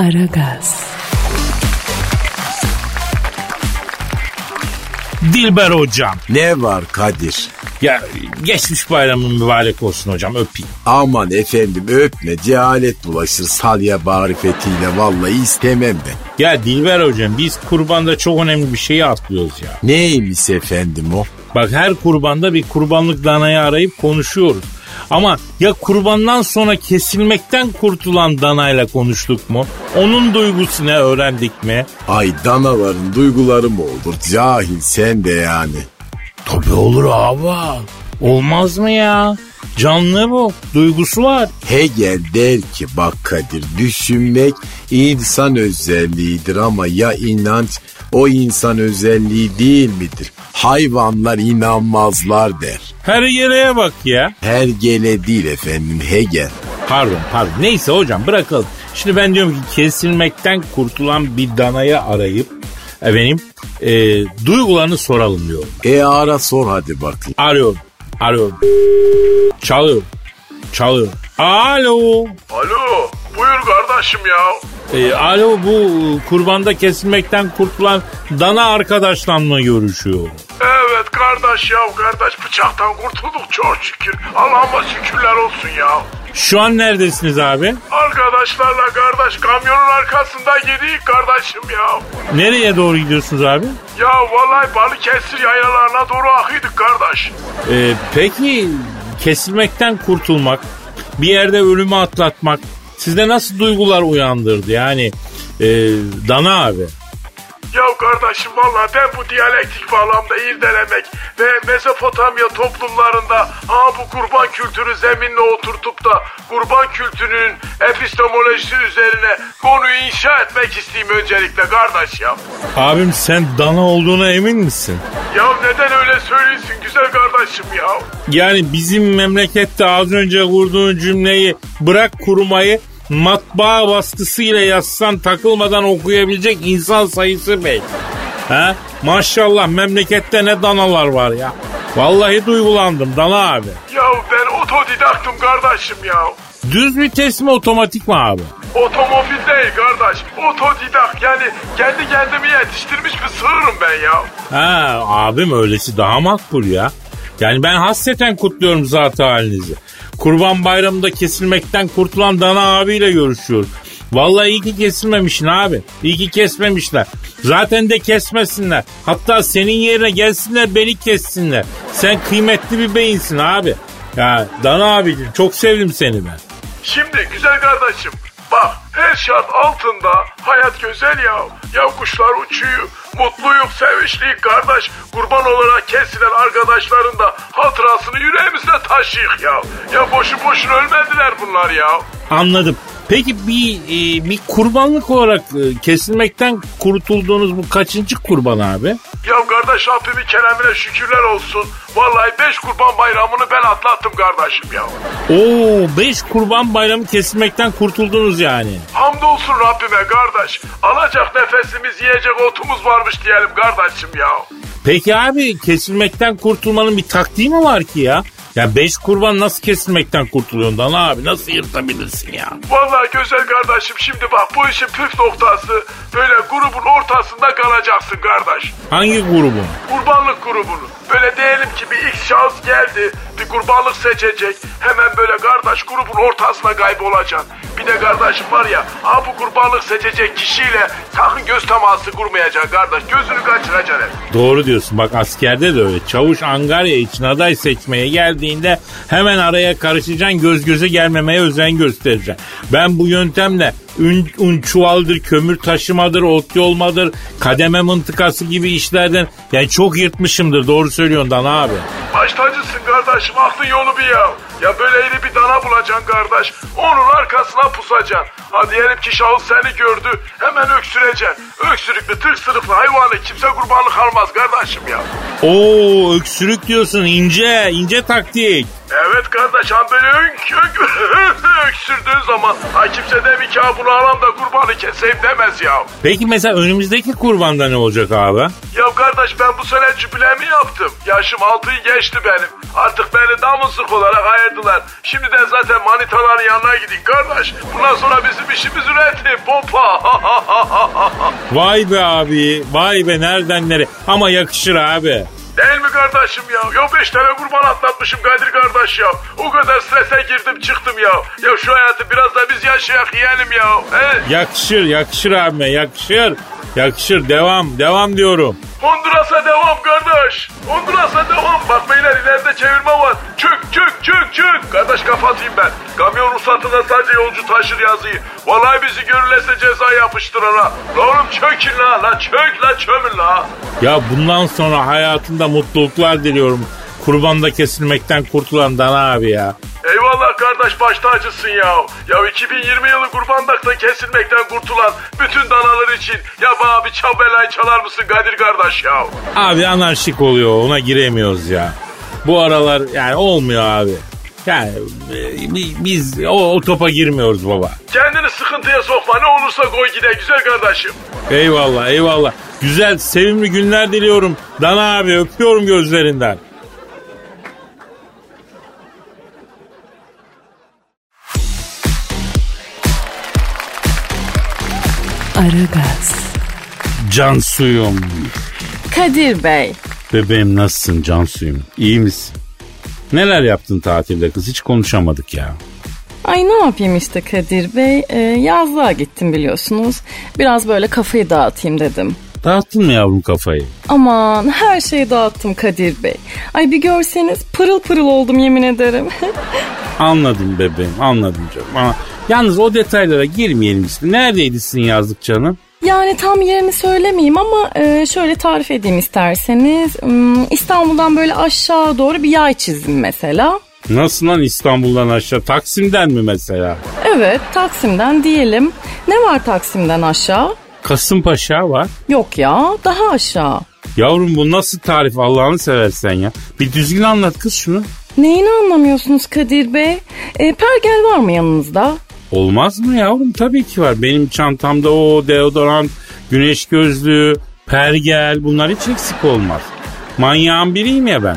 Aragaz, Dilber hocam. Ne var Kadir? Ya geçmiş bayramın mübarek olsun hocam öpeyim. Aman efendim öpme cehalet bulaşır salya marifetiyle vallahi istemem ben. Ya Dilber hocam biz kurbanda çok önemli bir şeyi atlıyoruz ya. Neymiş efendim o? Bak her kurbanda bir kurbanlık danayı arayıp konuşuyoruz. Ama ya kurbandan sonra kesilmekten kurtulan danayla konuştuk mu? Onun duygusu ne öğrendik mi? Ay danaların duyguları mı olur cahil sen de yani. Tabii olur abi. Olmaz mı ya? Canlı bu. Duygusu var. Hegel der ki bak Kadir düşünmek insan özelliğidir ama ya inanç o insan özelliği değil midir? Hayvanlar inanmazlar der. Her yere bak ya. Hergele değil efendim Hegel. Pardon pardon. Neyse hocam bırakalım. Şimdi ben diyorum ki kesilmekten kurtulan bir danayı arayıp efendim e, duygularını soralım diyorum. E ara sor hadi bakayım. Arıyorum. Arıyorum. Çalıyor. Çalıyor. Alo. Alo buyur kardeşim ya. E, alo bu kurbanda kesilmekten kurtulan dana arkadaşla mı görüşüyor? Evet kardeş ya kardeş bıçaktan kurtulduk çok şükür. Allah'ıma şükürler olsun ya. Şu an neredesiniz abi? Arkadaşlarla kardeş kamyonun arkasında gidik kardeşim ya. Nereye doğru gidiyorsunuz abi? Ya vallahi Balıkesir yayalarına doğru akıydık kardeş. E, peki kesilmekten kurtulmak, bir yerde ölümü atlatmak sizde nasıl duygular uyandırdı? Yani e, dana abi. Ya kardeşim valla ben bu diyalektik bağlamda irdelemek ve Mezopotamya toplumlarında ha bu kurban kültürü zeminle oturtup da kurban kültürünün epistemolojisi üzerine konuyu inşa etmek isteyeyim öncelikle kardeş ya. Abim sen dana olduğuna emin misin? Ya neden öyle söylüyorsun güzel kardeşim ya? Yani bizim memlekette az önce kurduğun cümleyi bırak kurumayı matbaa baskısıyla yazsan takılmadan okuyabilecek insan sayısı belki. Ha? Maşallah memlekette ne danalar var ya. Vallahi duygulandım dana abi. Ya ben otodidaktım kardeşim ya. Düz vites mi otomatik mi abi? Otomobil değil kardeş. Otodidak yani kendi kendimi yetiştirmiş bir sığırım ben ya. Ha abim öylesi daha makbul ya. Yani ben hasreten kutluyorum zat halinizi. Kurban bayramında kesilmekten kurtulan Dana abiyle görüşüyoruz. Vallahi iyi ki kesilmemişsin abi. İyi ki kesmemişler. Zaten de kesmesinler. Hatta senin yerine gelsinler beni kessinler. Sen kıymetli bir beyinsin abi. Ya Dana abicim çok sevdim seni ben. Şimdi güzel kardeşim bak her şart altında hayat güzel ya. Ya kuşlar uçuyor, mutluyuk, sevişlik kardeş. Kurban olarak kesilen arkadaşların da hatırasını yüreğimizde taşıyık ya. Ya boşu boşuna ölmediler bunlar ya. Anladım. Peki bir e, bir kurbanlık olarak e, kesilmekten kurtulduğunuz bu kaçıncı kurban abi? Ya kardeş Rabbimin keremine şükürler olsun. Vallahi beş kurban bayramını ben atlattım kardeşim ya. Oo 5 kurban bayramı kesilmekten kurtuldunuz yani. Hamdolsun Rabbime kardeş. Alacak nefesimiz yiyecek otumuz varmış diyelim kardeşim ya. Peki abi kesilmekten kurtulmanın bir taktiği mi var ki ya? Ya 5 kurban nasıl kesilmekten kurtuluyorsun lan abi? Nasıl yırtabilirsin ya? Vallahi güzel kardeşim şimdi bak bu işin püf noktası böyle grubun ortasında kalacaksın kardeş. Hangi grubun? Kurbanlık grubunu. Böyle diyelim ki bir ilk şahıs geldi bir kurbanlık seçecek. Hemen böyle kardeş grubun ortasına kaybolacaksın. Bir de kardeşim var ya ha bu kurbanlık seçecek kişiyle sakın göz teması kurmayacaksın kardeş. Gözünü kaçıracaksın hep. Doğru diyorsun bak askerde de öyle. Çavuş Angarya için aday seçmeye geldiğinde hemen araya karışacaksın göz göze gelmemeye özen göstereceksin. Ben bu yöntemle un, un çuvaldır, kömür taşımadır, ot yolmadır, kademe mıntıkası gibi işlerden yani çok yırtmışımdır doğru söylüyorsun Dana abi. Baş tacısın kardeşim aklın yolu bir ya. Ya böyle iri bir dana bulacaksın kardeş. Onun arkasına pusacaksın. Ha diyelim ki şahıs seni gördü. Hemen öksüreceksin. Öksürüklü tık sırıklı hayvanı kimse kurbanlık almaz kardeşim ya. Oo öksürük diyorsun ince ince taktik. Evet kardeş ha böyle önk önk öksürdüğün zaman ha kimse demi ki bunu alam da kurbanı keseyim demez ya. Peki mesela önümüzdeki kurbanda ne olacak abi? Ya kardeş ben bu sene cübilemi yaptım. Yaşım altıyı geçti benim. Artık beni damızlık olarak ayırdılar. Şimdiden zaten manitaların yanına gidin kardeş. Bundan sonra bizim işimiz üretim pompa. Vay be abi. Vay be nereden nereye. Ama yakışır abi. Değil mi kardeşim ya? Ya beş tane kurban atlatmışım Kadir kardeş ya. O kadar strese girdim çıktım ya. Ya şu hayatı biraz da biz yaşayak yiyelim ya. He? Yakışır yakışır abime yakışır. Yakışır devam devam diyorum. Honduras'a devam kardeş. Honduras'a devam. Bak beyler ileride çevirme var. Çök çök çök. Kardeş kapatayım ben. Kamyon ruhsatında sadece yolcu taşır yazıyı. Vallahi bizi görürlerse ceza yapıştırır ha. La oğlum çökün la. La çök la çömün la. Ya bundan sonra hayatında mutluluklar diliyorum. Kurbanda kesilmekten kurtulan Dana abi ya. Eyvallah kardeş baş tacısın ya. Ya 2020 yılı kurbandakta kesilmekten kurtulan bütün danalar için ya bana bir çabelayı çalar mısın Kadir kardeş ya? Abi anarşik oluyor ona giremiyoruz ya. Bu aralar yani olmuyor abi. Yani e, bi- biz o, o topa girmiyoruz baba. Kendini sıkıntıya sokma ne olursa koy gide güzel kardeşim. Eyvallah eyvallah. Güzel sevimli günler diliyorum. Dana abi öpüyorum gözlerinden. Aragaz, Can suyum. Kadir Bey. Bebeğim nasılsın can suyum? İyi misin? Neler yaptın tatilde kız hiç konuşamadık ya. Ay ne yapayım işte Kadir Bey. Ee, yazlığa gittim biliyorsunuz. Biraz böyle kafayı dağıtayım dedim. Dağıttın mı yavrum kafayı? Aman her şeyi dağıttım Kadir Bey. Ay bir görseniz pırıl pırıl oldum yemin ederim. Anladım bebeğim anladım canım. Ama yalnız o detaylara girmeyelim işte. Neredeydin sizin yazlık canım? Yani tam yerini söylemeyeyim ama e, şöyle tarif edeyim isterseniz. Hmm, İstanbul'dan böyle aşağı doğru bir yay çizdim mesela. Nasıl lan İstanbul'dan aşağı? Taksim'den mi mesela? Evet Taksim'den diyelim. Ne var Taksim'den aşağı? Kasımpaşa var. Yok ya daha aşağı. Yavrum bu nasıl tarif Allah'ını seversen ya. Bir düzgün anlat kız şunu. Neyini anlamıyorsunuz Kadir Bey? E, pergel var mı yanınızda? Olmaz mı yavrum? Tabii ki var. Benim çantamda o deodorant, güneş gözlüğü, pergel bunlar hiç eksik olmaz. Manyağın biriyim ya ben.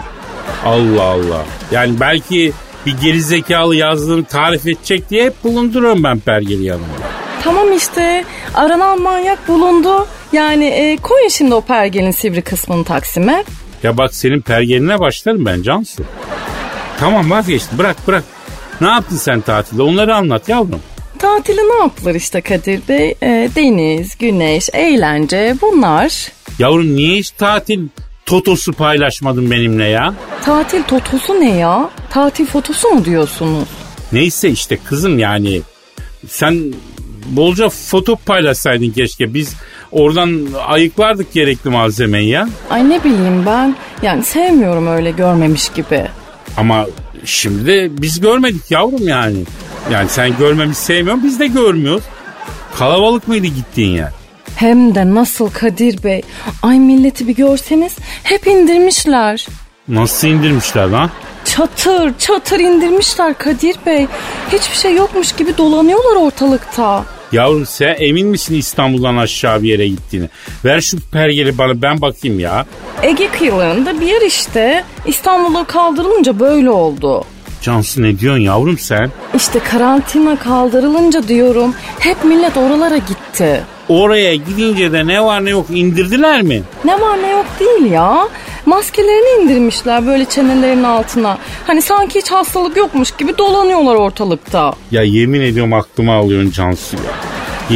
Allah Allah. Yani belki bir geri zekalı yazdığını tarif edecek diye hep bulunduruyorum ben pergeli yanımda. Tamam işte aranan manyak bulundu. Yani e, koyun şimdi o pergelin sivri kısmını Taksim'e. Ya bak senin pergeline başlarım ben Cansu. Tamam vazgeçtim bırak bırak. Ne yaptın sen tatilde onları anlat yavrum. Tatili ne yapılır işte Kadir Bey? E, deniz, güneş, eğlence bunlar. Yavrum niye hiç tatil totosu paylaşmadın benimle ya? Tatil totosu ne ya? Tatil fotosu mu diyorsunuz? Neyse işte kızım yani sen bolca foto paylaşsaydın keşke. Biz oradan ayıklardık gerekli malzemeyi ya. Ay ne bileyim ben. Yani sevmiyorum öyle görmemiş gibi. Ama şimdi de biz görmedik yavrum yani. Yani sen görmemiş sevmiyorsun biz de görmüyoruz. Kalabalık mıydı gittiğin yer? Hem de nasıl Kadir Bey. Ay milleti bir görseniz hep indirmişler. Nasıl indirmişler lan? Çatır çatır indirmişler Kadir Bey. Hiçbir şey yokmuş gibi dolanıyorlar ortalıkta. Yavrum sen emin misin İstanbul'dan aşağı bir yere gittiğini? Ver şu pergeli bana ben bakayım ya. Ege kıyılarında bir yer işte. İstanbul'a kaldırılınca böyle oldu. Cansu ne diyorsun yavrum sen? İşte karantina kaldırılınca diyorum hep millet oralara gitti. Oraya gidince de ne var ne yok indirdiler mi? Ne var ne yok değil ya. Maskelerini indirmişler böyle çenelerinin altına. Hani sanki hiç hastalık yokmuş gibi dolanıyorlar ortalıkta. Ya yemin ediyorum aklıma alıyorsun Cansu ya.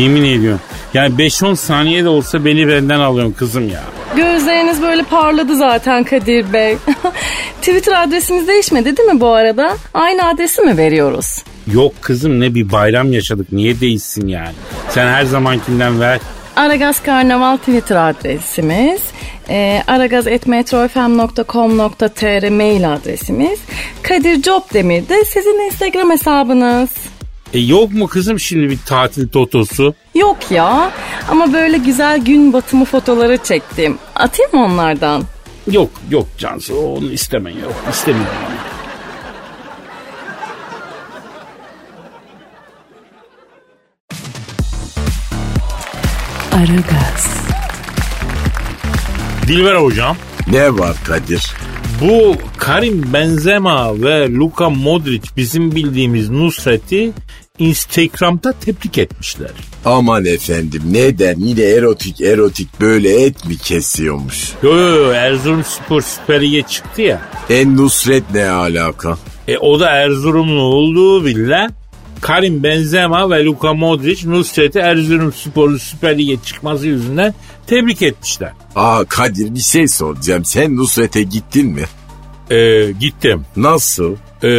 Yemin ediyorum. Yani 5-10 saniye de olsa beni benden alıyorsun kızım ya. Gözleriniz böyle parladı zaten Kadir Bey. Twitter adresimiz değişmedi değil mi bu arada? Aynı adresi mi veriyoruz? Yok kızım ne bir bayram yaşadık niye değilsin yani. Sen her zamankinden ver. Aragaz Karnaval Twitter adresimiz. E, aragaz.metrofm.com.tr mail adresimiz. Kadir Copdemir de sizin Instagram hesabınız. E yok mu kızım şimdi bir tatil totosu? Yok ya ama böyle güzel gün batımı fotoları çektim. Atayım mı onlardan? Yok yok Cansu onu istemen yok istemiyorum. onu. Dilber hocam Ne var Kadir? Bu Karim Benzema ve Luka Modric bizim bildiğimiz Nusret'i Instagram'da tebrik etmişler. Aman efendim neden yine erotik erotik böyle et mi kesiyormuş? Yo yo yo Erzurum Spor Süper Lig'e çıktı ya. En Nusret ne alaka? E o da Erzurumlu olduğu bile Karim Benzema ve Luka Modric Nusret'i Erzurum Spor'un Süper Lig'e çıkması yüzünden tebrik etmişler. Aa Kadir bir şey soracağım. Sen Nusret'e gittin mi? E, gittim. Nasıl? E,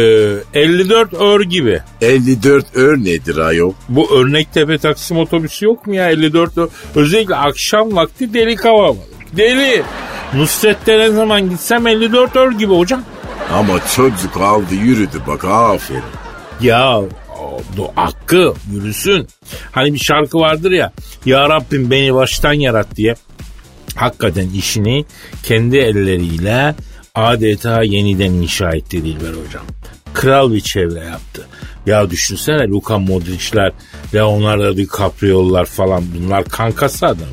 54 ör gibi. 54 ör nedir ayol? Bu örnek tepe taksim otobüsü yok mu ya 54 ör? Özellikle akşam vakti delik hava var. Deli. Nusret'te ne zaman gitsem 54 ör gibi hocam. Ama çocuk aldı yürüdü bak aferin. Ya do, hakkı yürüsün. Hani bir şarkı vardır ya. Ya Rabbim beni baştan yarat diye. Hakikaten işini kendi elleriyle adeta yeniden inşa etti Dilber hocam. Kral bir çevre yaptı. Ya düşünsene Luka Modric'ler, Leonardo DiCaprio'lar falan bunlar kankası adam.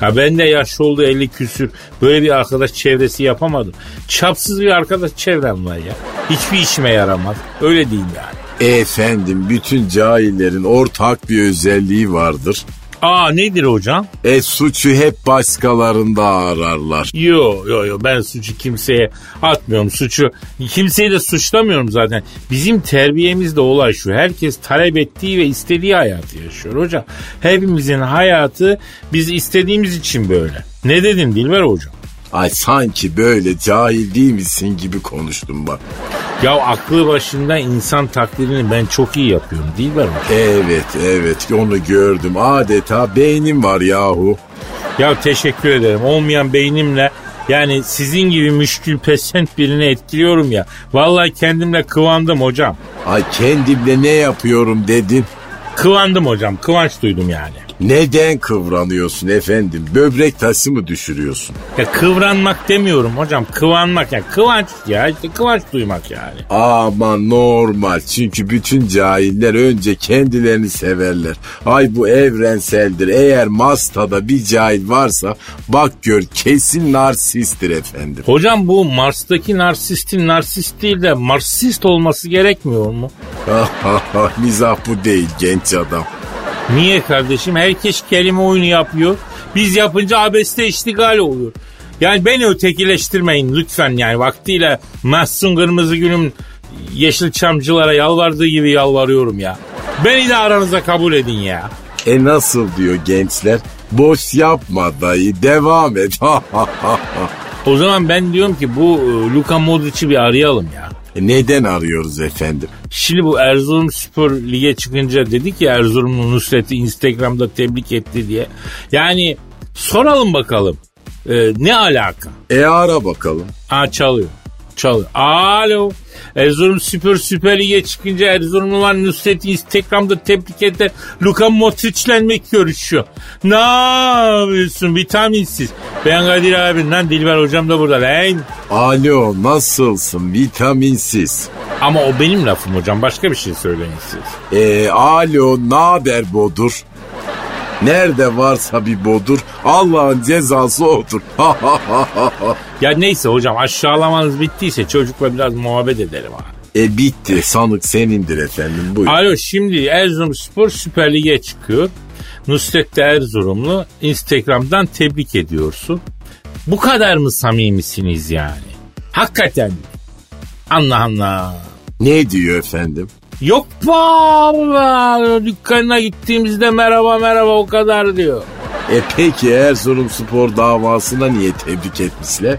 Ha ben de yaşlı oldu 50 küsür böyle bir arkadaş çevresi yapamadım. Çapsız bir arkadaş çevrem var ya. Hiçbir işime yaramaz. Öyle değil yani. Efendim bütün cahillerin ortak bir özelliği vardır. Aa nedir hocam? E suçu hep başkalarında ararlar. Yo yo yo ben suçu kimseye atmıyorum. Suçu kimseyi de suçlamıyorum zaten. Bizim terbiyemizde olay şu. Herkes talep ettiği ve istediği hayatı yaşıyor hocam. Hepimizin hayatı biz istediğimiz için böyle. Ne dedin Dilber hocam? Ay sanki böyle cahil değil misin gibi konuştum bak. Ya aklı başında insan taklidini ben çok iyi yapıyorum değil mi? Evet evet onu gördüm. Adeta beynim var yahu. Ya teşekkür ederim. Olmayan beynimle yani sizin gibi müşkül pesent birini etkiliyorum ya. Vallahi kendimle kıvandım hocam. Ay kendimle ne yapıyorum dedin. Kıvandım hocam. Kıvanç duydum yani. Neden kıvranıyorsun efendim? Böbrek tası mı düşürüyorsun? Ya kıvranmak demiyorum hocam. Kıvanmak ya. Kıvanç ya. işte kıvanç duymak yani. Ama normal çünkü bütün cahiller önce kendilerini severler. Ay bu evrenseldir. Eğer Masta'da bir cahil varsa bak gör kesin narsisttir efendim. Hocam bu Mars'taki narsistin narsist değil de marsist olması gerekmiyor mu? Mizah bu değil genç adam. Niye kardeşim? Herkes kelime oyunu yapıyor. Biz yapınca abeste iştigal oluyor. Yani beni ötekileştirmeyin lütfen yani vaktiyle Mahsun Kırmızı Gül'ün Yeşilçamcılara yalvardığı gibi yalvarıyorum ya. Beni de aranıza kabul edin ya. E nasıl diyor gençler? Boş yapma dayı devam et. o zaman ben diyorum ki bu e, Luka Modric'i bir arayalım ya. E neden arıyoruz efendim? Şimdi bu Erzurum Spor Lig'e çıkınca dedik ya Erzurumlu Nusret'i Instagram'da tebrik etti diye. Yani soralım bakalım. Ee, ne alaka? E ara bakalım. Aa çalıyor. Çalıyor. Alo. Erzurum Spor Süper Lig'e çıkınca Erzurumlular Nusret'i Instagram'da tebrik eder. Luka Modric'le mi görüşüyor? Ne yapıyorsun vitaminsiz? Ben Kadir abinden Dilber hocam da burada lan. Alo nasılsın vitaminsiz? Ama o benim lafım hocam başka bir şey söyleyin siz. E, alo naber bodur? Nerede varsa bir bodur Allah'ın cezası odur. ya neyse hocam aşağılamanız bittiyse çocukla biraz muhabbet edelim abi. E bitti sanık senindir efendim buyur. Alo şimdi Erzurum Spor Süper Lig'e çıkıyor. Nusret de Erzurumlu Instagram'dan tebrik ediyorsun. Bu kadar mı samimisiniz yani? Hakikaten. Allah Allah. Ne diyor efendim? Yok baba dükkanına gittiğimizde merhaba merhaba o kadar diyor. E peki Erzurum Spor davasına niye tebrik etmişler?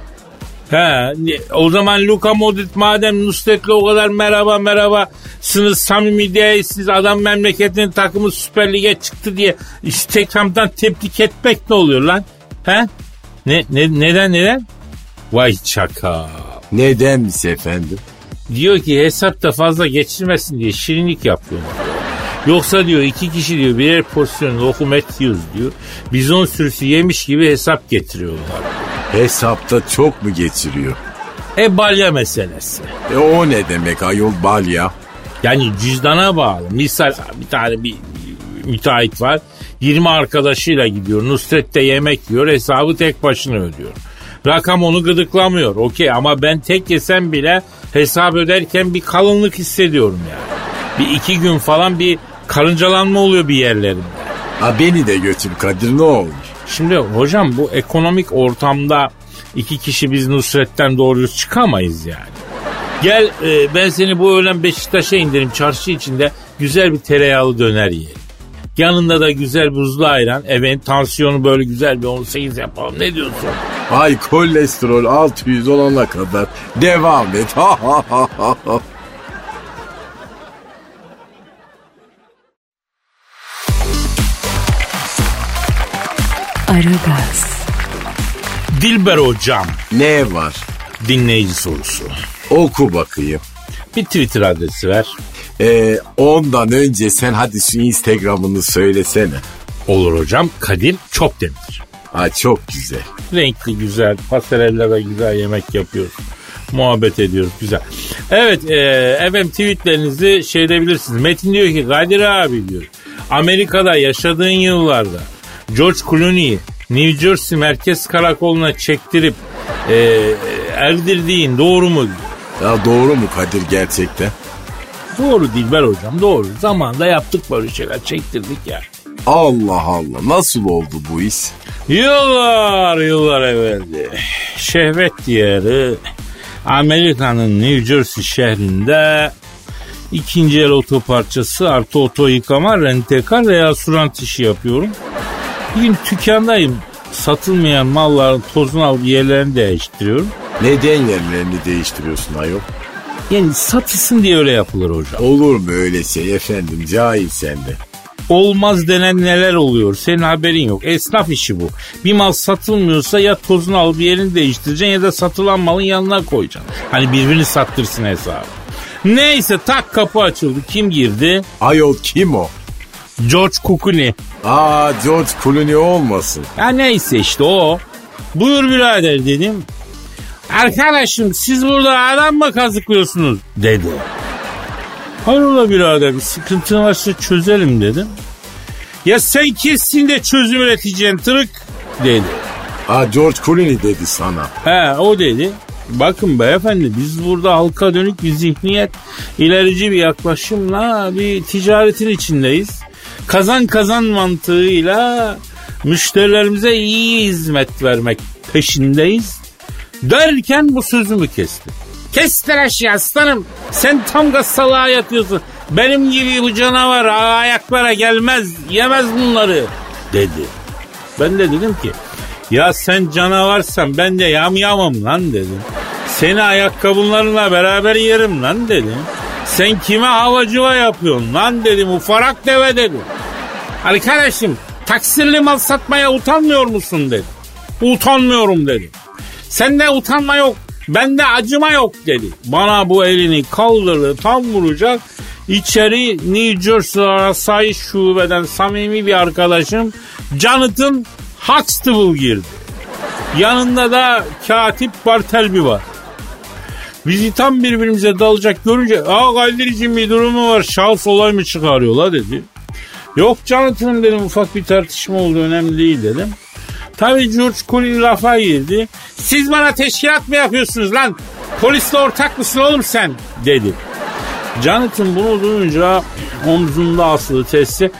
He, o zaman Luka Modric madem Nusret'le o kadar merhaba merhaba sınız samimi değilsiniz adam memleketinin takımı Süper Lig'e çıktı diye Instagram'dan tebrik etmek ne oluyor lan? He? Ne, ne, neden neden? Vay çaka. Nedenmiş efendim? Diyor ki hesapta fazla geçirmesin diye şirinlik yapıyor. Yoksa diyor iki kişi diyor birer porsiyon lokum et yiyoruz diyor. Bizon sürüsü yemiş gibi hesap getiriyorlar. Hesapta çok mu geçiriyor? E balya meselesi. E o ne demek ayol balya? Yani cüzdana bağlı. Misal bir tane bir müteahhit var. 20 arkadaşıyla gidiyor. Nusret de yemek yiyor. Hesabı tek başına ödüyor. Rakam onu gıdıklamıyor. Okey ama ben tek yesem bile hesap öderken bir kalınlık hissediyorum yani. Bir iki gün falan bir karıncalanma oluyor bir yerlerimde. Ha beni de götür Kadir ne olmuş? Şimdi hocam bu ekonomik ortamda iki kişi biz Nusret'ten doğru çıkamayız yani. Gel e, ben seni bu öğlen Beşiktaş'a indirim çarşı içinde güzel bir tereyağlı döner yiyelim. Yanında da güzel buzlu ayran. Evet tansiyonu böyle güzel bir 18 yapalım. Ne diyorsun? Ay kolesterol 600 olana kadar devam et. Aragaz, Dilber hocam Ne var? dinleyici sorusu. Oku bakayım. Bir Twitter adresi ver. Ee, ondan önce sen hadi şu Instagram'ını söylesene. Olur hocam Kadir Çopdemir. Ha çok güzel. Renkli güzel, pasarellada güzel yemek yapıyoruz. Muhabbet ediyoruz güzel. Evet e, efendim tweetlerinizi şey edebilirsiniz. Metin diyor ki Kadir abi diyor. Amerika'da yaşadığın yıllarda George Clooney'i New Jersey Merkez Karakolu'na çektirip e, erdirdiğin doğru mu? Ya doğru mu Kadir gerçekten? Doğru Dilber hocam doğru. Zamanında yaptık böyle şeyler çektirdik ya. Allah Allah nasıl oldu bu iş? Yıllar yıllar evveldi. Şehvet diyarı Amerika'nın New Jersey şehrinde ikinci el oto parçası artı oto yıkama, rentekar veya surant işi yapıyorum. Bir gün dükkandayım. Satılmayan malların tozunu alıp yerlerini değiştiriyorum. Neden yerlerini değiştiriyorsun ayol? Yani satılsın diye öyle yapılır hocam. Olur mu öyle şey efendim cahil sende. Olmaz denen neler oluyor senin haberin yok. Esnaf işi bu. Bir mal satılmıyorsa ya tozunu alıp yerini değiştireceksin ya da satılan malın yanına koyacaksın. Hani birbirini sattırsın hesabı. Neyse tak kapı açıldı. Kim girdi? Ayol kim o? George Clooney. Aa George Clooney olmasın. Ya neyse işte o. Buyur birader dedim. Arkadaşım siz burada adam mı kazıklıyorsunuz dedi. Hayrola birader bir sıkıntın varsa çözelim dedim. Ya sen kesin de çözüm üreteceksin tırık dedi. Aa George Clooney dedi sana. He o dedi. Bakın beyefendi biz burada halka dönük bir zihniyet, ilerici bir yaklaşımla bir ticaretin içindeyiz. Kazan kazan mantığıyla müşterilerimize iyi hizmet vermek peşindeyiz. Derken bu sözümü kesti. Kes aşağı aslanım. Sen tam gaz salağa yatıyorsun. Benim gibi bu canavar ayaklara gelmez, yemez bunları dedi. Ben de dedim ki ya sen canavarsan ben de yamyamım lan dedim. Seni ayakkabılarınla beraber yerim lan dedim. Sen kime havacıva yapıyorsun lan dedim ufarak deve dedim. Arkadaşım taksirli mal satmaya utanmıyor musun dedim. Utanmıyorum dedim. Sende utanma yok. Bende acıma yok dedi. Bana bu elini kaldırdı tam vuracak. İçeri New Jersey Asayiş Şube'den samimi bir arkadaşım Jonathan Huxtable girdi. Yanında da katip Bartelby var. Bizi tam birbirimize dalacak görünce aa Kadir'cim bir durumu var şahıs olay mı çıkarıyor la dedi. Yok Jonathan'ım dedim ufak bir tartışma oldu önemli değil dedim. Tabii George Clooney lafa girdi. Siz bana teşkilat mı yapıyorsunuz lan? Polisle ortak mısın oğlum sen? Dedi. Jonathan bunu duyunca omzunda asılı testi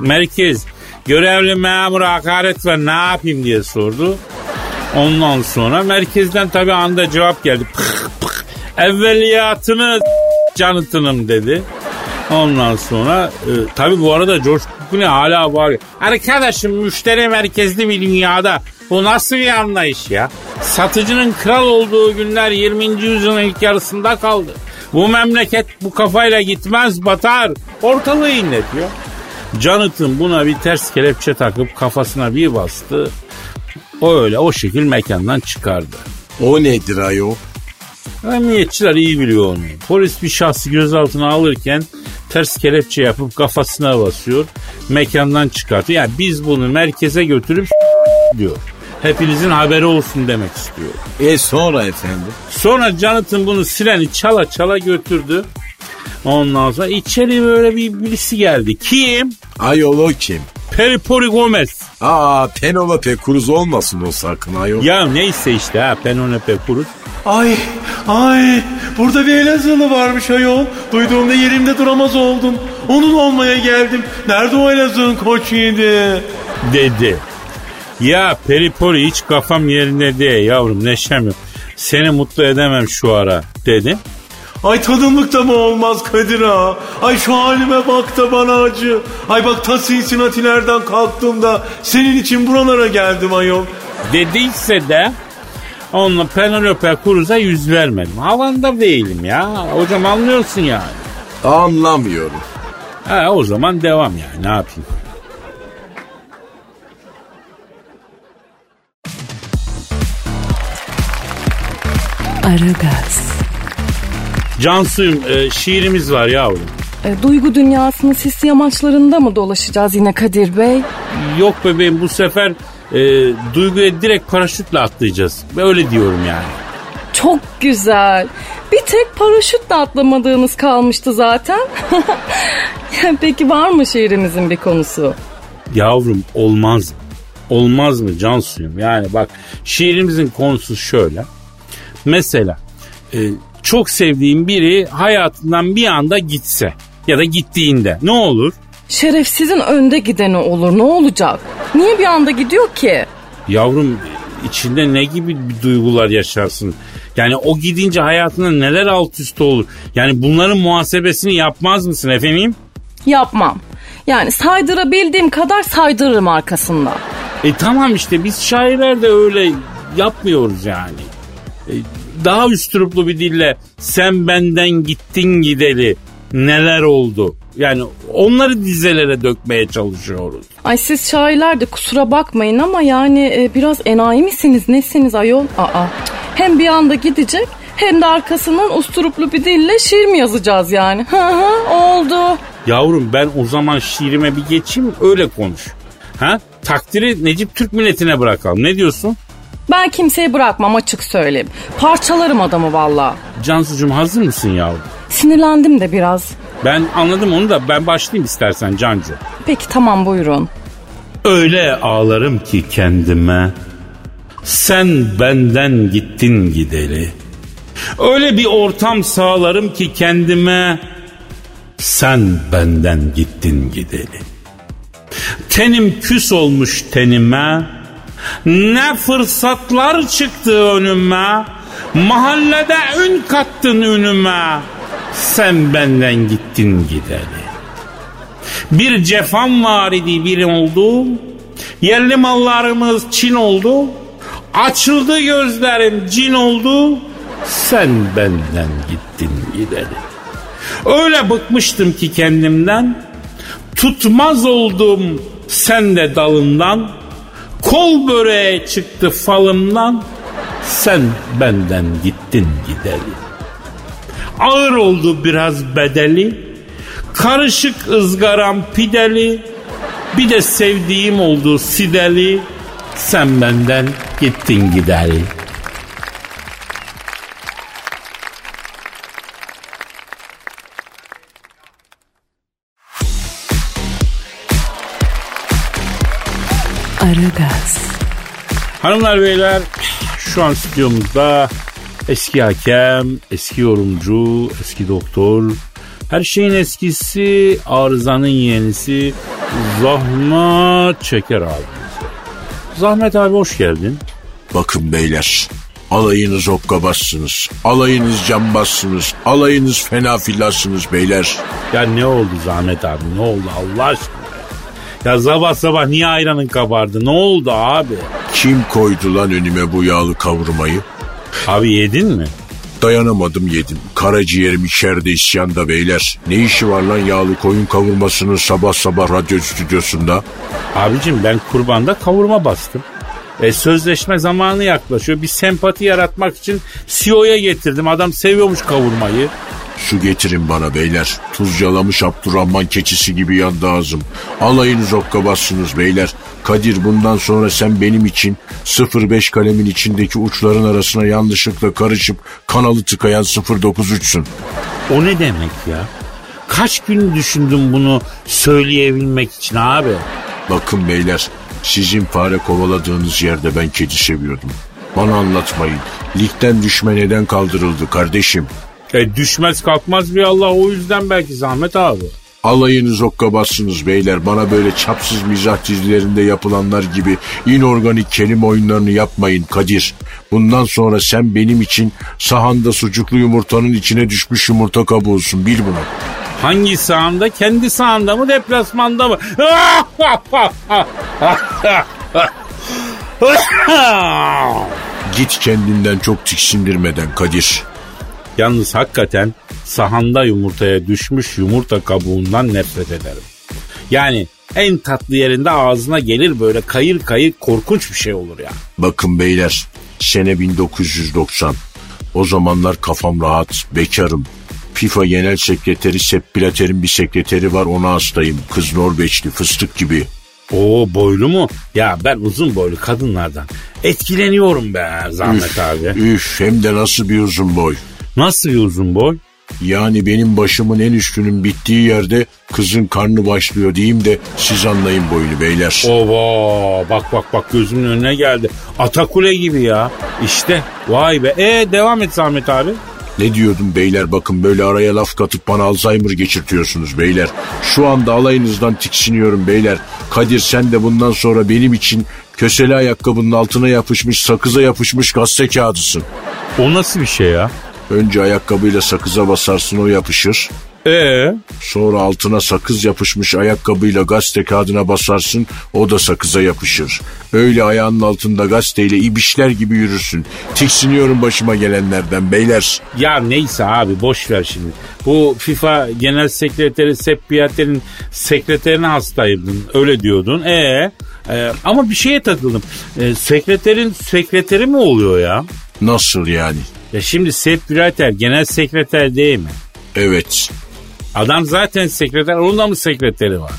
merkez görevli memura hakaret ver ne yapayım diye sordu. Ondan sonra merkezden tabii anda cevap geldi. Evveliyatını Jonathan'ım dedi. Ondan sonra e, tabii bu arada George Clooney hala var. Arkadaşım müşteri merkezli bir dünyada bu nasıl bir anlayış ya? Satıcının kral olduğu günler 20. yüzyılın ilk yarısında kaldı. Bu memleket bu kafayla gitmez batar. Ortalığı inletiyor. Jonathan buna bir ters kelepçe takıp kafasına bir bastı. O öyle o şekil mekandan çıkardı. O nedir ayol? Emniyetçiler iyi biliyor onu. Polis bir şahsı gözaltına alırken ters kelepçe yapıp kafasına basıyor. Mekandan çıkartıyor. Yani biz bunu merkeze götürüp diyor. Hepinizin haberi olsun demek istiyor. E sonra efendim? Sonra Jonathan bunu sileni çala çala götürdü. Ondan sonra içeri böyle bir birisi geldi. Kim? Ayol o kim? Peripori Gomez. Aa Penelope Cruz olmasın o sakın ayol. Ya neyse işte ha Penelope Cruz. Ay ay burada bir Elazığlı varmış ayol. Duyduğumda yerimde duramaz oldum. Onun olmaya geldim. Nerede o Elazığ'ın koç yiğidi? dedi. Ya Peripori hiç kafam yerinde değil yavrum neşem yok. Seni mutlu edemem şu ara dedim. Ay tadımlık da mı olmaz Kadir ha? Ay şu halime bak da bana acı. Ay bak ta Cincinnati'lerden kalktım da senin için buralara geldim ayol. Dediyse de onunla Penelope Cruz'a yüz vermedim. Havanda değilim ya. Hocam anlıyorsun yani. Anlamıyorum. Ha, o zaman devam yani ne yapayım. Aragaz, Cansu'yum e, şiirimiz var yavrum. E, duygu dünyasının sisli yamaçlarında mı dolaşacağız yine Kadir Bey? Yok bebeğim bu sefer e, duyguya direkt paraşütle atlayacağız. Öyle diyorum yani. Çok güzel. Bir tek paraşütle atlamadığınız kalmıştı zaten. Peki var mı şiirimizin bir konusu? Yavrum olmaz? Olmaz mı Cansu'yum? Yani bak şiirimizin konusu şöyle. Mesela e, çok sevdiğim biri hayatından bir anda gitse ya da gittiğinde ne olur? Şerefsizin önde gideni olur ne olacak? Niye bir anda gidiyor ki? Yavrum içinde ne gibi duygular yaşarsın? Yani o gidince hayatında neler alt üst olur? Yani bunların muhasebesini yapmaz mısın efendim? Yapmam. Yani saydırabildiğim kadar saydırırım arkasında. E tamam işte biz şairler de öyle yapmıyoruz yani. E, daha üstüruplu bir dille sen benden gittin gideli neler oldu? Yani onları dizelere dökmeye çalışıyoruz. Ay siz şairler de kusura bakmayın ama yani e, biraz enayi misiniz nesiniz ayol? Aa. Hem bir anda gidecek hem de arkasından usturuplu bir dille şiir mi yazacağız yani? Hı hı oldu. Yavrum ben o zaman şiirime bir geçeyim öyle konuş. Ha? Takdiri Necip Türk milletine bırakalım. Ne diyorsun? Ben kimseye bırakmam açık söyleyeyim. Parçalarım adamı valla. Cansucuğum hazır mısın yavrum? Sinirlendim de biraz. Ben anladım onu da ben başlayayım istersen Cancu. Peki tamam buyurun. Öyle ağlarım ki kendime sen benden gittin gideli. Öyle bir ortam sağlarım ki kendime sen benden gittin gideli. Tenim küs olmuş tenime ne fırsatlar çıktı önüme mahallede ün kattın ünüme sen benden gittin gideli. Bir cefam var idi bir oldu. Yerli mallarımız Çin oldu. Açıldı gözlerim cin oldu. Sen benden gittin gideri. Öyle bıkmıştım ki kendimden. Tutmaz oldum sen de dalından. Kol böreğe çıktı falımdan. Sen benden gittin gideri. Ağır oldu biraz bedeli. Karışık ızgaram pideli. Bir de sevdiğim oldu sideli. Sen benden gittin gideri. Aragaz, Hanımlar beyler şu an stüdyomuzda eski hakem, eski yorumcu, eski doktor, her şeyin eskisi, arızanın yenisi Zahmet Çeker abi. Zahmet abi hoş geldin. Bakın beyler. Alayınız okkabassınız. Alayınız cambazsınız. Alayınız fena fillasınız beyler. Ya ne oldu Zahmet abi ne oldu Allah aşkına? Ya sabah sabah niye ayranın kabardı ne oldu abi? Kim koydu lan önüme bu yağlı kavurmayı? Abi yedin mi? Dayanamadım yedim. Karaciğerim içeride isyanda beyler. Ne işi var lan yağlı koyun kavurmasının sabah sabah radyo stüdyosunda? Abicim ben kurbanda kavurma bastım. E, sözleşme zamanı yaklaşıyor. Bir sempati yaratmak için CEO'ya getirdim. Adam seviyormuş kavurmayı. Su getirin bana beyler. Tuz yalamış Abdurrahman keçisi gibi yandı ağzım. Alayınız okkabassınız beyler. Kadir bundan sonra sen benim için 05 kalemin içindeki uçların arasına yanlışlıkla karışıp kanalı tıkayan 093'sün. O ne demek ya? Kaç gün düşündüm bunu söyleyebilmek için abi? Bakın beyler sizin fare kovaladığınız yerde ben kedi seviyordum. Bana anlatmayın. Ligden düşme neden kaldırıldı kardeşim? E düşmez kalkmaz bir Allah o yüzden belki Zahmet abi. Alayınız okkabassınız beyler. Bana böyle çapsız mizah dizilerinde yapılanlar gibi inorganik kelime oyunlarını yapmayın Kadir. Bundan sonra sen benim için sahanda sucuklu yumurtanın içine düşmüş yumurta kabuğusun bil bunu. Hangi sahanda? Kendi sahanda mı deplasmanda mı? Git kendinden çok tiksindirmeden Kadir. Yalnız hakikaten sahanda yumurtaya düşmüş yumurta kabuğundan nefret ederim. Yani en tatlı yerinde ağzına gelir böyle kayır kayır korkunç bir şey olur ya. Bakın beyler sene 1990. O zamanlar kafam rahat, bekarım. FIFA Genel Sekreteri Sepp Blatter'in bir sekreteri var ona hastayım. Kız Norveçli fıstık gibi. Oo boylu mu? Ya ben uzun boylu kadınlardan etkileniyorum be Zahmet abi. Üf hem de nasıl bir uzun boy. Nasıl bir uzun boy? Yani benim başımın en üstünün bittiği yerde kızın karnı başlıyor diyeyim de siz anlayın boyunu beyler. Ova bak bak bak gözümün önüne geldi. Atakule gibi ya. İşte vay be. E devam et Zahmet abi. Ne diyordum beyler bakın böyle araya laf katıp bana Alzheimer geçirtiyorsunuz beyler. Şu anda alayınızdan tiksiniyorum beyler. Kadir sen de bundan sonra benim için köseli ayakkabının altına yapışmış sakıza yapışmış gazete kağıdısın. O nasıl bir şey ya? Önce ayakkabıyla sakıza basarsın o yapışır. Ee, Sonra altına sakız yapışmış ayakkabıyla gazete kağıdına basarsın o da sakıza yapışır. Öyle ayağının altında gazeteyle ibişler gibi yürürsün. Tiksiniyorum başıma gelenlerden beyler. ya neyse abi boş ver şimdi. Bu FIFA Genel Sekreteri Sepp Blatter'in sekreterine hastaydın öyle diyordun. Ee, e, ama bir şeye takıldım. E, sekreterin sekreteri mi oluyor ya? Nasıl yani? Ya şimdi Sepp Blatter genel sekreter değil mi? Evet. Adam zaten sekreter onun da mı sekreteri var?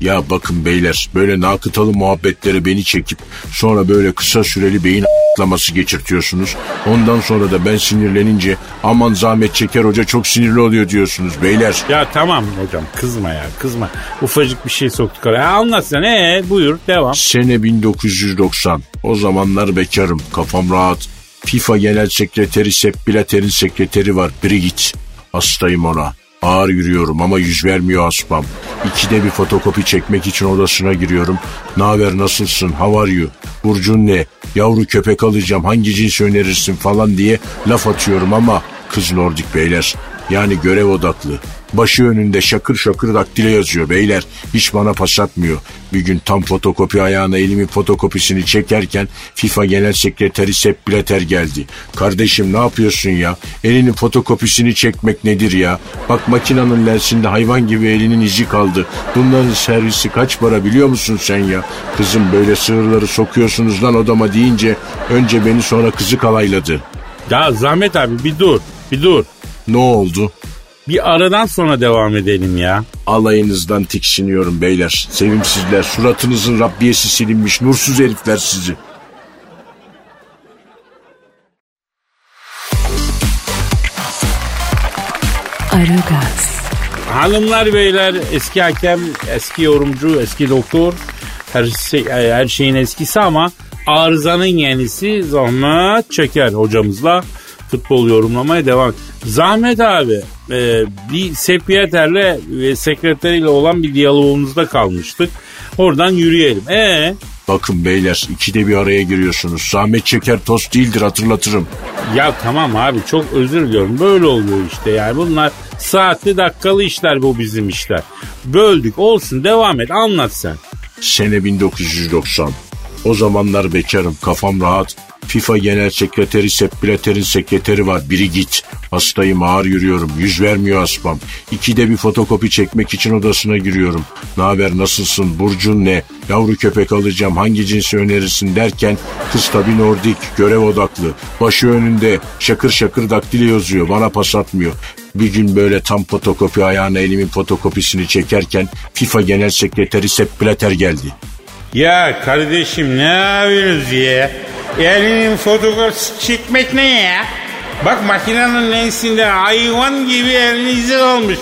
Ya bakın beyler böyle nakıtalı muhabbetleri beni çekip sonra böyle kısa süreli beyin a**laması geçirtiyorsunuz. Ondan sonra da ben sinirlenince aman zahmet çeker hoca çok sinirli oluyor diyorsunuz beyler. Ya tamam hocam kızma ya kızma. Ufacık bir şey soktuk araya. Anlat sen ee buyur devam. Sene 1990. O zamanlar bekarım kafam rahat. FIFA Genel Sekreteri Sepp Blatter'in sekreteri var Brigitte. Hastayım ona. Ağır yürüyorum ama yüz vermiyor asmam. İkide bir fotokopi çekmek için odasına giriyorum. Naber nasılsın? How are you? Burcun ne? Yavru köpek alacağım hangi cins önerirsin falan diye laf atıyorum ama kız Nordik beyler. Yani görev odaklı. Başı önünde şakır şakır daktile yazıyor beyler. Hiç bana pas atmıyor. Bir gün tam fotokopi ayağına elimin fotokopisini çekerken FIFA Genel Sekreteri Sepp Blatter geldi. Kardeşim ne yapıyorsun ya? Elinin fotokopisini çekmek nedir ya? Bak makinanın lensinde hayvan gibi elinin izi kaldı. Bunların servisi kaç para biliyor musun sen ya? Kızım böyle sığırları sokuyorsunuz lan odama deyince önce beni sonra kızı kalayladı. Ya Zahmet abi bir dur bir dur. Ne oldu? Bir aradan sonra devam edelim ya. Alayınızdan tiksiniyorum beyler. Sevimsizler, suratınızın Rabbiyesi silinmiş nursuz herifler sizi. Aragaz, Hanımlar beyler eski hakem, eski yorumcu, eski doktor her, şey, her şeyin eskisi ama arızanın yenisi Zahmet Çeker hocamızla futbol yorumlamaya devam. Zahmet abi e, bir sekreterle ve sekreteriyle olan bir diyalogumuzda kalmıştık. Oradan yürüyelim. E Bakın beyler ikide bir araya giriyorsunuz. Zahmet çeker tost değildir hatırlatırım. ya tamam abi çok özür diliyorum. Böyle oluyor işte yani bunlar saatli dakikalı işler bu bizim işler. Böldük olsun devam et anlat sen. Sene 1990. O zamanlar bekarım kafam rahat. FIFA Genel Sekreteri Sepp Blatter'in sekreteri var biri git. Hastayım ağır yürüyorum yüz vermiyor asmam. İkide bir fotokopi çekmek için odasına giriyorum. Ne haber nasılsın burcun ne? Yavru köpek alacağım hangi cinsi önerirsin derken kız tabi Nordik görev odaklı. Başı önünde şakır şakır daktile yazıyor bana pas atmıyor. Bir gün böyle tam fotokopi ayağına elimin fotokopisini çekerken FIFA Genel Sekreteri Sepp Blatter geldi. Ya kardeşim ne yapıyorsunuz ya? Elinin fotoğrafı çekmek ne ya? Bak makinenin lensinde hayvan gibi elinize kalmış.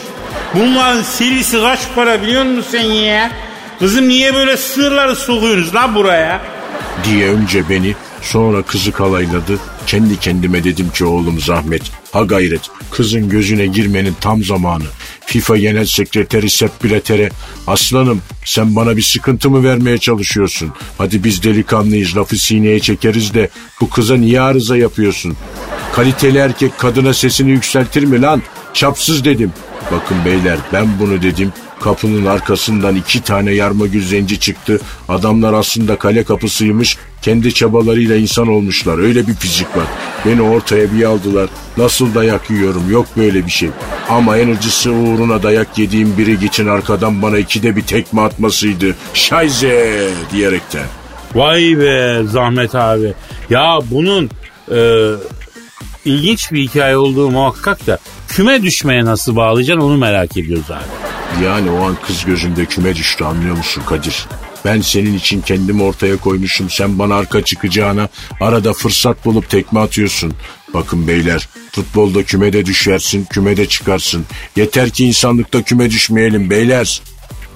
Bunların serisi kaç para biliyor musun sen ya? Kızım niye böyle sığırları sokuyorsunuz lan buraya? diye önce beni sonra kızı kalayladı. Kendi kendime dedim ki oğlum zahmet ha gayret kızın gözüne girmenin tam zamanı. FIFA Genel Sekreteri Sepp Blater'e aslanım sen bana bir sıkıntı mı vermeye çalışıyorsun? Hadi biz delikanlıyız lafı sineye çekeriz de bu kıza niye arıza yapıyorsun? Kaliteli erkek kadına sesini yükseltir mi lan? Çapsız dedim. Bakın beyler ben bunu dedim. Kapının arkasından iki tane yarma göz zenci çıktı. Adamlar aslında kale kapısıymış. Kendi çabalarıyla insan olmuşlar. Öyle bir fizik var. Beni ortaya bir aldılar. Nasıl dayak yiyorum yok böyle bir şey. Ama en acısı uğruna dayak yediğim biri geçin arkadan bana ikide bir tekme atmasıydı. Şayze diyerekten. Vay be Zahmet abi. Ya bunun e, ilginç bir hikaye olduğu muhakkak da küme düşmeye nasıl bağlayacaksın onu merak ediyoruz abi. Yani o an kız gözümde küme düştü anlıyor musun Kadir? Ben senin için kendimi ortaya koymuşum. Sen bana arka çıkacağına arada fırsat bulup tekme atıyorsun. Bakın beyler futbolda kümede düşersin, kümede çıkarsın. Yeter ki insanlıkta küme düşmeyelim beyler.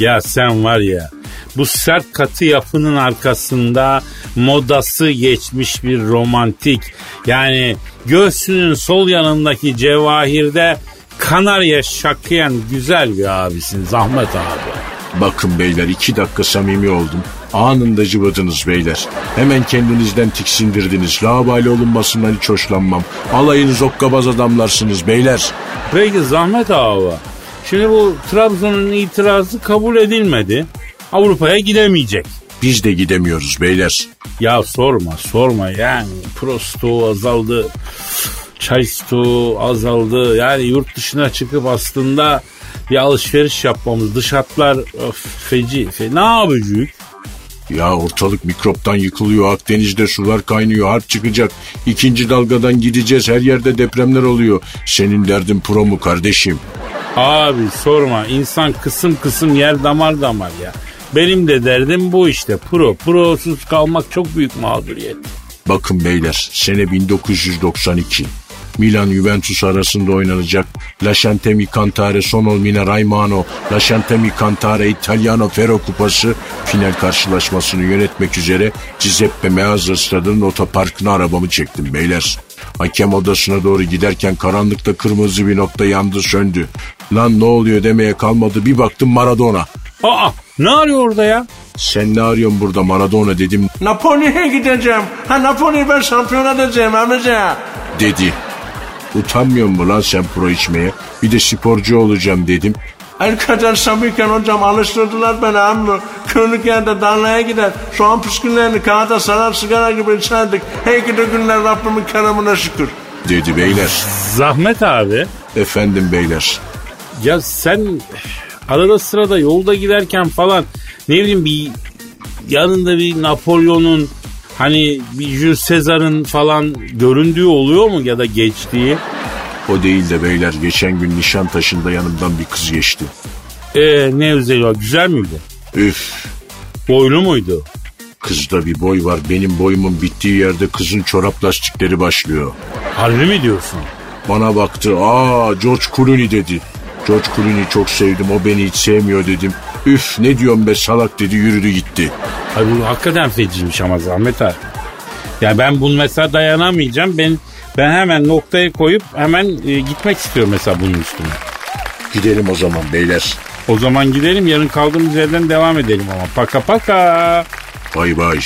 Ya sen var ya bu sert katı yapının arkasında modası geçmiş bir romantik. Yani göğsünün sol yanındaki cevahirde kanarya şakıyan güzel bir abisin Zahmet abi. Bakın beyler iki dakika samimi oldum. Anında cıvıdınız beyler. Hemen kendinizden tiksindirdiniz. Labali olunmasından hiç hoşlanmam. Alayınız okkabaz adamlarsınız beyler. Peki Zahmet abi. Şimdi bu Trabzon'un itirazı kabul edilmedi. Avrupa'ya gidemeyecek. Biz de gidemiyoruz beyler. Ya sorma sorma yani prosto azaldı. Çay stoğu azaldı. Yani yurt dışına çıkıp aslında bir alışveriş yapmamız. Dış hatlar of, feci. Fe, ne yapacağız? Ya ortalık mikroptan yıkılıyor. Akdeniz'de sular kaynıyor. Harp çıkacak. İkinci dalgadan gideceğiz. Her yerde depremler oluyor. Senin derdin pro mu kardeşim? Abi sorma insan kısım kısım yer damar damar ya. Benim de derdim bu işte pro. Prosuz kalmak çok büyük mağduriyet. Bakın beyler sene 1992. Milan Juventus arasında oynanacak Lasciatemi Cantare Sonol Mine Raimano Lasciatemi Cantare Italiano Ferro Kupası final karşılaşmasını yönetmek üzere Giuseppe Meazza stadının otoparkına arabamı çektim beyler. Hakem odasına doğru giderken karanlıkta kırmızı bir nokta yandı söndü. Lan ne oluyor demeye kalmadı bir baktım Maradona. Aa ne arıyor orada ya? Sen ne arıyorsun burada Maradona dedim Napoli'ye gideceğim. Ha Napoli ben şampiyon edeceğim amca. dedi. Utanmıyor mu lan sen pro içmeye? Bir de sporcu olacağım dedim. Arkadaş Samirken hocam alıştırdılar beni amma. Körlük yerde darlaya gider. Soğan püsküllerini kağıda sarar sigara gibi içerdik. Hey gidi günler Rabbimin keremine şükür. Dedi beyler. Zahmet abi. Efendim beyler. Ya sen arada sırada yolda giderken falan ne bileyim bir yanında bir Napolyon'un hani bir Jules Caesar'ın falan göründüğü oluyor mu ya da geçtiği? O değil de beyler geçen gün Nişantaşı'nda yanımdan bir kız geçti. Ee, ne özel güzel miydi? Üf Boylu muydu? kızda bir boy var benim boyumun bittiği yerde kızın çorap lastikleri başlıyor. Harbi mi diyorsun? Bana baktı aa George Clooney dedi. George Clooney'i çok sevdim o beni hiç sevmiyor dedim. Üf ne diyorsun be salak dedi yürüdü gitti. Ay bu hakikaten feciymiş ama Zahmet abi. Ya ben bunu mesela dayanamayacağım. Ben ben hemen noktayı koyup hemen e, gitmek istiyorum mesela bunun üstüne. Gidelim o zaman beyler. O zaman gidelim yarın kaldığımız yerden devam edelim ama. Paka paka. Bay bay.